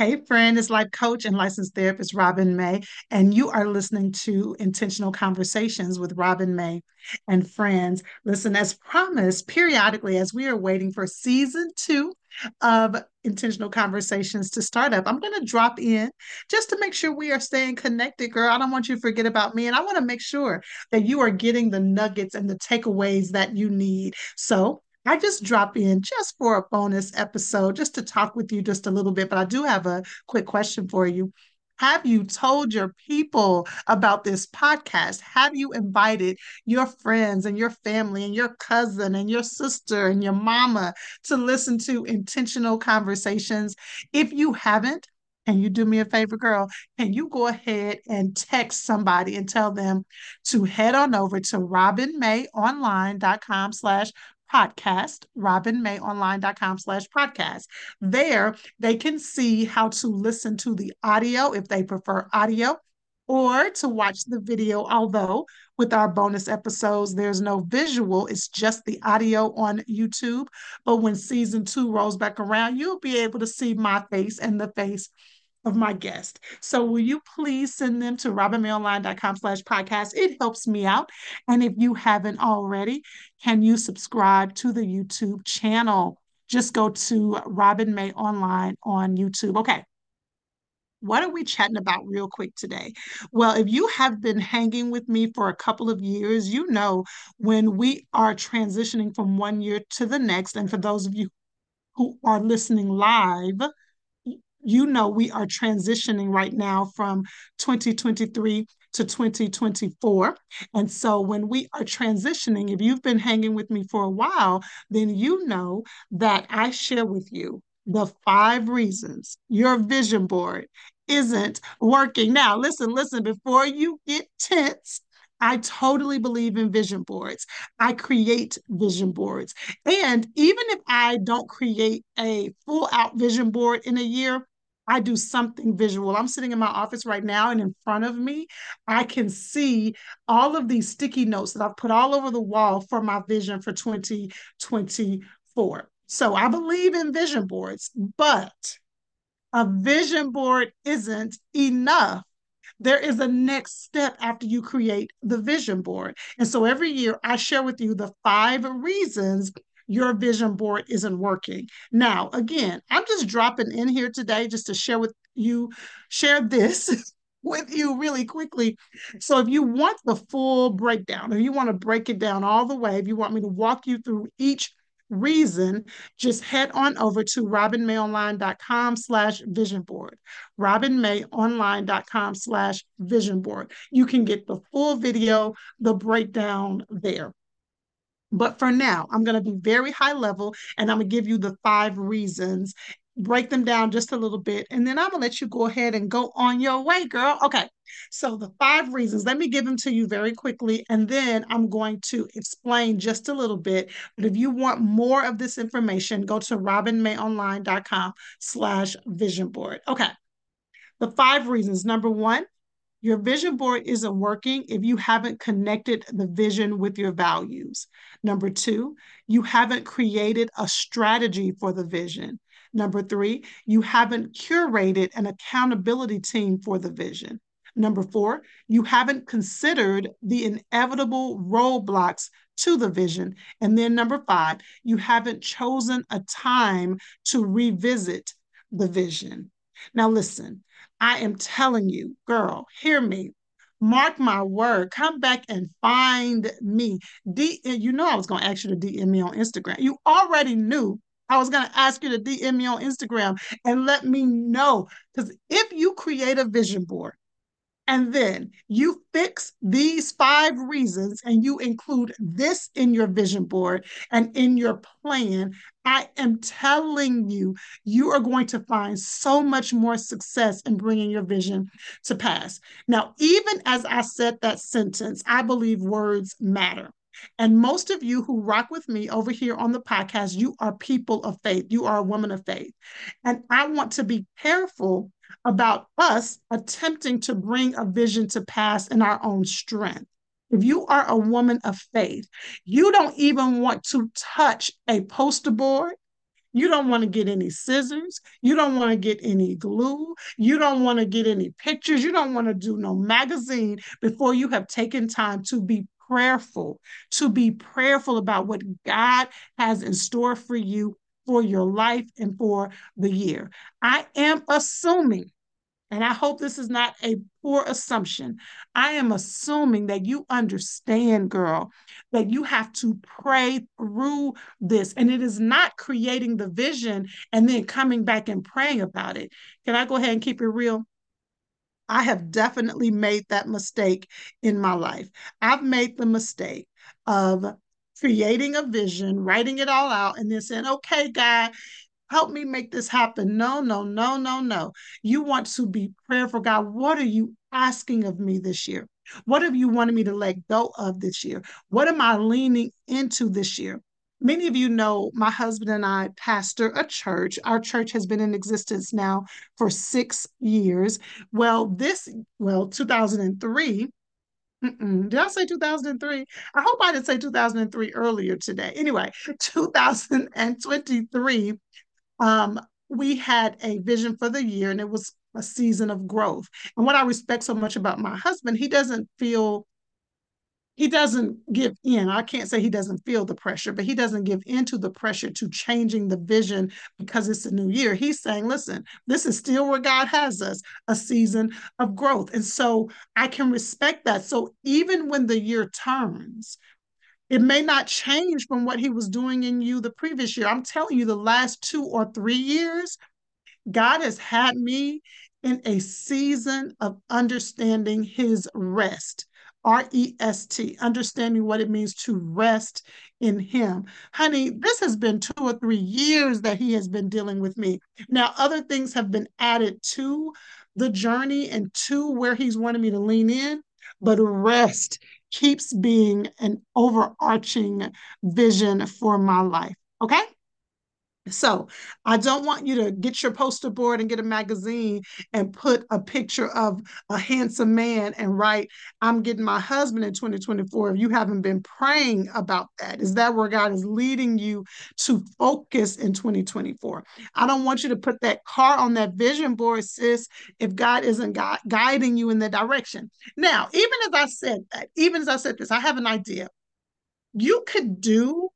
Hey, friend, it's life coach and licensed therapist Robin May, and you are listening to Intentional Conversations with Robin May and friends. Listen, as promised, periodically, as we are waiting for season two of Intentional Conversations to start up, I'm going to drop in just to make sure we are staying connected, girl. I don't want you to forget about me, and I want to make sure that you are getting the nuggets and the takeaways that you need. So, I just drop in just for a bonus episode, just to talk with you just a little bit. But I do have a quick question for you. Have you told your people about this podcast? Have you invited your friends and your family and your cousin and your sister and your mama to listen to intentional conversations? If you haven't, can you do me a favor, girl? Can you go ahead and text somebody and tell them to head on over to robinmayonline.com slash podcast, robinmayonline.com slash podcast. There, they can see how to listen to the audio if they prefer audio or to watch the video. Although with our bonus episodes, there's no visual, it's just the audio on YouTube. But when season two rolls back around, you'll be able to see my face and the face of my guest. So will you please send them to robinmayonline.com slash podcast? It helps me out. And if you haven't already, can you subscribe to the YouTube channel? Just go to Robin May Online on YouTube. Okay. What are we chatting about real quick today? Well, if you have been hanging with me for a couple of years, you know when we are transitioning from one year to the next. And for those of you who are listening live, you know we are transitioning right now from 2023 to 2024. And so when we are transitioning, if you've been hanging with me for a while, then you know that I share with you the five reasons your vision board isn't working. Now, listen, listen, before you get tense, I totally believe in vision boards. I create vision boards. And even if I don't create a full out vision board in a year, I do something visual. I'm sitting in my office right now, and in front of me, I can see all of these sticky notes that I've put all over the wall for my vision for 2024. So I believe in vision boards, but a vision board isn't enough there is a next step after you create the vision board. And so every year I share with you the five reasons your vision board isn't working. Now, again, I'm just dropping in here today just to share with you, share this with you really quickly. So if you want the full breakdown, if you want to break it down all the way, if you want me to walk you through each reason, just head on over to robinmayonline.com slash vision board. robinmayonline.com slash vision board. You can get the full video, the breakdown there. But for now, I'm going to be very high level and I'm going to give you the five reasons, break them down just a little bit, and then I'm going to let you go ahead and go on your way, girl. Okay. So, the five reasons, let me give them to you very quickly, and then I'm going to explain just a little bit. But if you want more of this information, go to robinmayonline.com slash vision board. Okay. The five reasons. Number one, your vision board isn't working if you haven't connected the vision with your values. Number two, you haven't created a strategy for the vision. Number three, you haven't curated an accountability team for the vision. Number four, you haven't considered the inevitable roadblocks to the vision. And then number five, you haven't chosen a time to revisit the vision. Now, listen, I am telling you, girl, hear me. Mark my word. Come back and find me. D- you know I was going to ask you to DM me on Instagram. You already knew I was going to ask you to DM me on Instagram and let me know. Because if you create a vision board and then you fix these five reasons and you include this in your vision board and in your plan. I am telling you, you are going to find so much more success in bringing your vision to pass. Now, even as I said that sentence, I believe words matter. And most of you who rock with me over here on the podcast, you are people of faith. You are a woman of faith. And I want to be careful about us attempting to bring a vision to pass in our own strength. If you are a woman of faith, you don't even want to touch a poster board. You don't want to get any scissors. You don't want to get any glue. You don't want to get any pictures. You don't want to do no magazine before you have taken time to be prayerful, to be prayerful about what God has in store for you for your life and for the year. I am assuming and I hope this is not a poor assumption. I am assuming that you understand, girl, that you have to pray through this. And it is not creating the vision and then coming back and praying about it. Can I go ahead and keep it real? I have definitely made that mistake in my life. I've made the mistake of creating a vision, writing it all out, and then saying, okay, God, help me make this happen. No, no, no, no, no. You want to be prayerful, God. What are you asking of me this year? What have you wanted me to let go of this year? What am I leaning into this year? Many of you know my husband and I pastor a church. Our church has been in existence now for six years. Well, this, well, 2003, Mm-mm. Did I say 2003? I hope I didn't say 2003 earlier today. Anyway, 2023 um, we had a vision for the year and it was a season of growth. And what I respect so much about my husband, he doesn't feel he doesn't give in. I can't say he doesn't feel the pressure, but he doesn't give into the pressure to changing the vision because it's a new year. He's saying, listen, this is still where God has us, a season of growth. And so I can respect that. So even when the year turns, it may not change from what he was doing in you the previous year. I'm telling you, the last two or three years, God has had me in a season of understanding his rest. R E S T, understanding what it means to rest in Him. Honey, this has been two or three years that He has been dealing with me. Now, other things have been added to the journey and to where He's wanted me to lean in, but rest keeps being an overarching vision for my life. Okay. So I don't want you to get your poster board and get a magazine and put a picture of a handsome man and write, I'm getting my husband in 2024 if you haven't been praying about that. Is that where God is leading you to focus in 2024? I don't want you to put that car on that vision board, sis, if God isn't gu- guiding you in the direction. Now, even as I said that, even as I said this, I have an idea. You could do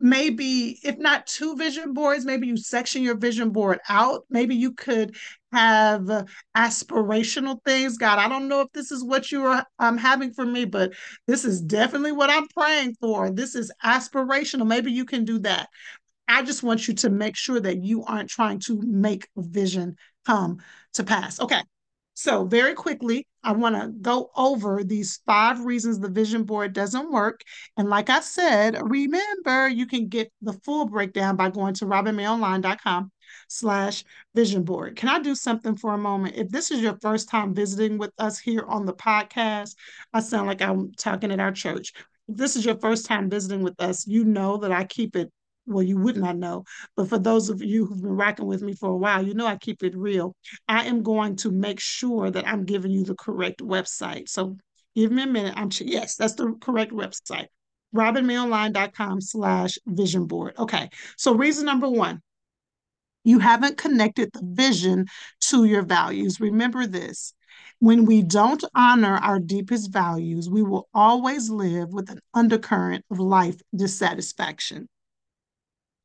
maybe if not two vision boards maybe you section your vision board out. Maybe you could have aspirational things. God i don't know if this is what you are um, having for me but this is definitely what i'm praying for. This is aspirational. Maybe you can do that. I just want you to make sure that you aren't trying to make vision come to pass. Okay so, very quickly, I want to go over these five reasons the vision board doesn't work. And like I said, remember, you can get the full breakdown by going to robinmayonline.com slash vision board. Can I do something for a moment? If this is your first time visiting with us here on the podcast, I sound like I'm talking at our church. If this is your first time visiting with us, you know that I keep it well, you would not know, but for those of you who've been rocking with me for a while, you know I keep it real. I am going to make sure that I'm giving you the correct website. So give me a minute. I'm yes, that's the correct website. RobinMayOnline.com slash vision board. Okay. So reason number one, you haven't connected the vision to your values. Remember this. When we don't honor our deepest values, we will always live with an undercurrent of life dissatisfaction.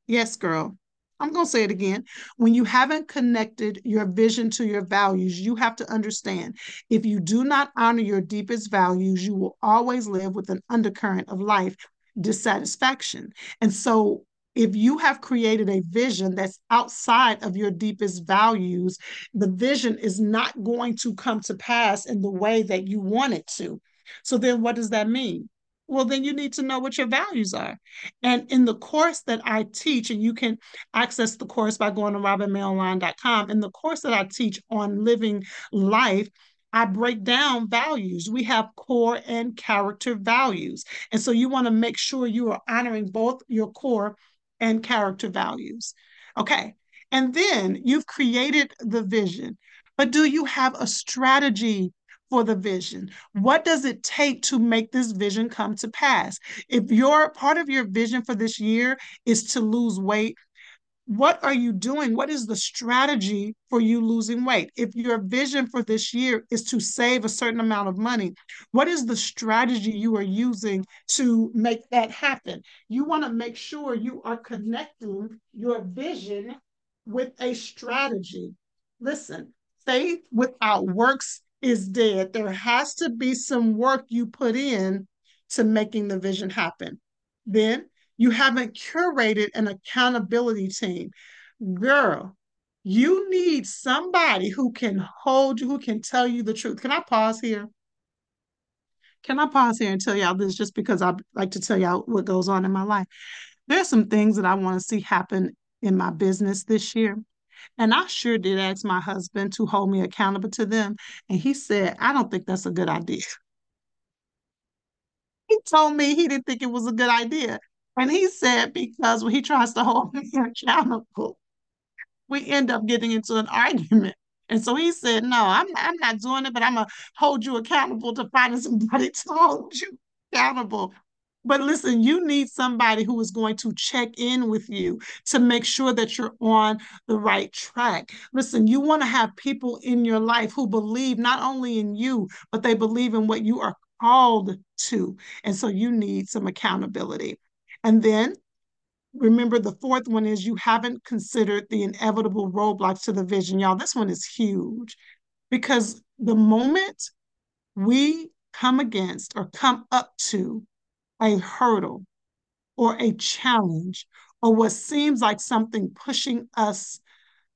Yes, girl. I'm going to say it again. When you haven't connected your vision to your values, you have to understand if you do not honor your deepest values, you will always live with an undercurrent of life dissatisfaction. And so, if you have created a vision that's outside of your deepest values, the vision is not going to come to pass in the way that you want it to. So, then what does that mean? Well, then you need to know what your values are. And in the course that I teach, and you can access the course by going to robinmayonline.com, in the course that I teach on living life, I break down values. We have core and character values. And so you want to make sure you are honoring both your core and character values. Okay. And then you've created the vision, but do you have a strategy for the vision? What does it take to make this vision come to pass? If your part of your vision for this year is to lose weight, what are you doing? What is the strategy for you losing weight? If your vision for this year is to save a certain amount of money, what is the strategy you are using to make that happen? You want to make sure you are connecting your vision with a strategy. Listen, faith without works is dead. There has to be some work you put in to making the vision happen. Then you haven't curated an accountability team. Girl, you need somebody who can hold you, who can tell you the truth. Can I pause here? Can I pause here and tell y'all this just because I like to tell y'all what goes on in my life? There's some things that I want to see happen in my business this year. And I sure did ask my husband to hold me accountable to them. And he said, I don't think that's a good idea. He told me he didn't think it was a good idea. And he said, because when he tries to hold me accountable, we end up getting into an argument. And so he said, No, I'm, I'm not doing it, but I'm going to hold you accountable to finding somebody to hold you accountable. But listen, you need somebody who is going to check in with you to make sure that you're on the right track. Listen, you want to have people in your life who believe not only in you, but they believe in what you are called to. And so you need some accountability. And then remember the fourth one is you haven't considered the inevitable roadblocks to the vision. Y'all, this one is huge because the moment we come against or come up to a hurdle or a challenge or what seems like something pushing us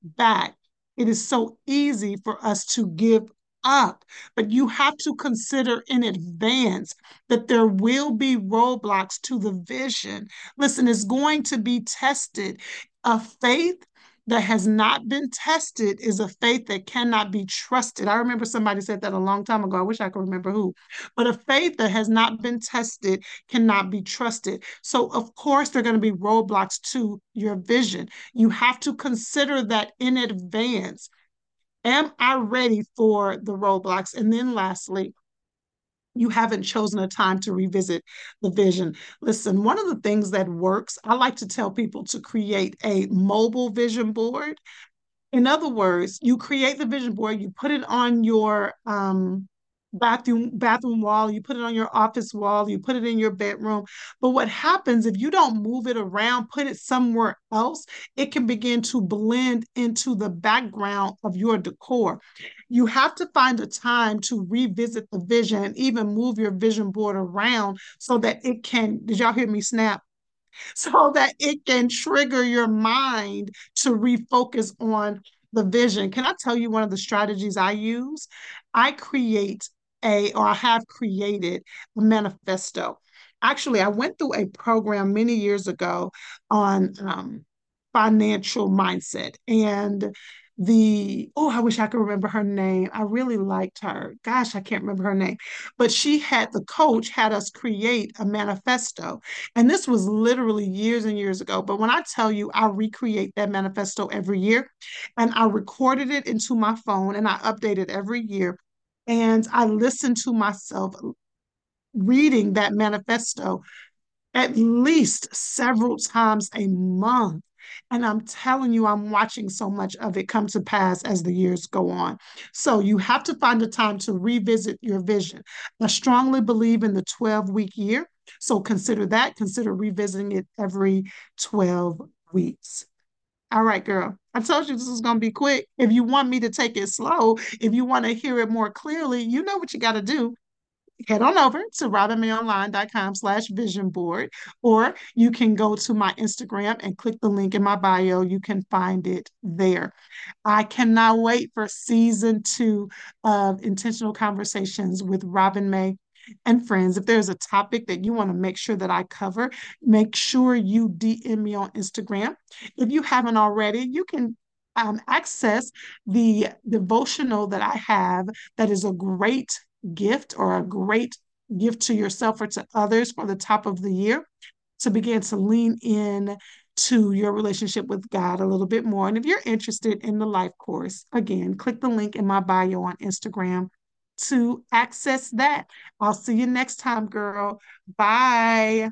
back, it is so easy for us to give up. But you have to consider in advance that there will be roadblocks to the vision. Listen, it's going to be tested. A faith that has not been tested is a faith that cannot be trusted. I remember somebody said that a long time ago. I wish I could remember who. But a faith that has not been tested cannot be trusted. So, of course, there are going to be roadblocks to your vision. You have to consider that in advance. Am I ready for the roadblocks? And then, lastly, you haven't chosen a time to revisit the vision. Listen, one of the things that works, I like to tell people to create a mobile vision board. In other words, you create the vision board, you put it on your um, bathroom bathroom wall, you put it on your office wall, you put it in your bedroom. But what happens if you don't move it around, put it somewhere else, it can begin to blend into the background of your decor. You have to find a time to revisit the vision and even move your vision board around so that it can, did y'all hear me snap? So that it can trigger your mind to refocus on the vision. Can I tell you one of the strategies I use? I create a, or I have created a manifesto. Actually, I went through a program many years ago on um, financial mindset. And the oh i wish i could remember her name. I really liked her. Gosh i can't remember her name. But she had the coach had us create a manifesto. And this was literally years and years ago. But when i tell you i recreate that manifesto every year. And i recorded it into my phone and i update it every year and I listened to myself reading that manifesto at least several times a month. And I'm telling you, I'm watching so much of it come to pass as the years go on. So you have to find a time to revisit your vision. I strongly believe in the 12 week year. So consider that. Consider revisiting it every 12 weeks. All right, girl. I told you this was going to be quick. If you want me to take it slow, if you want to hear it more clearly, you know what you got to do. Head on over to robinmayonline.com slash vision board, or you can go to my Instagram and click the link in my bio. You can find it there. I cannot wait for season two of Intentional Conversations with Robin May and friends, if there's a topic that you want to make sure that I cover, make sure you DM me on Instagram. If you haven't already, you can um, access the devotional that I have that is a great gift or a great gift to yourself or to others for the top of the year to begin to lean in to your relationship with God a little bit more. And if you're interested in the life course, again, click the link in my bio on Instagram to access that. I'll see you next time, girl. Bye.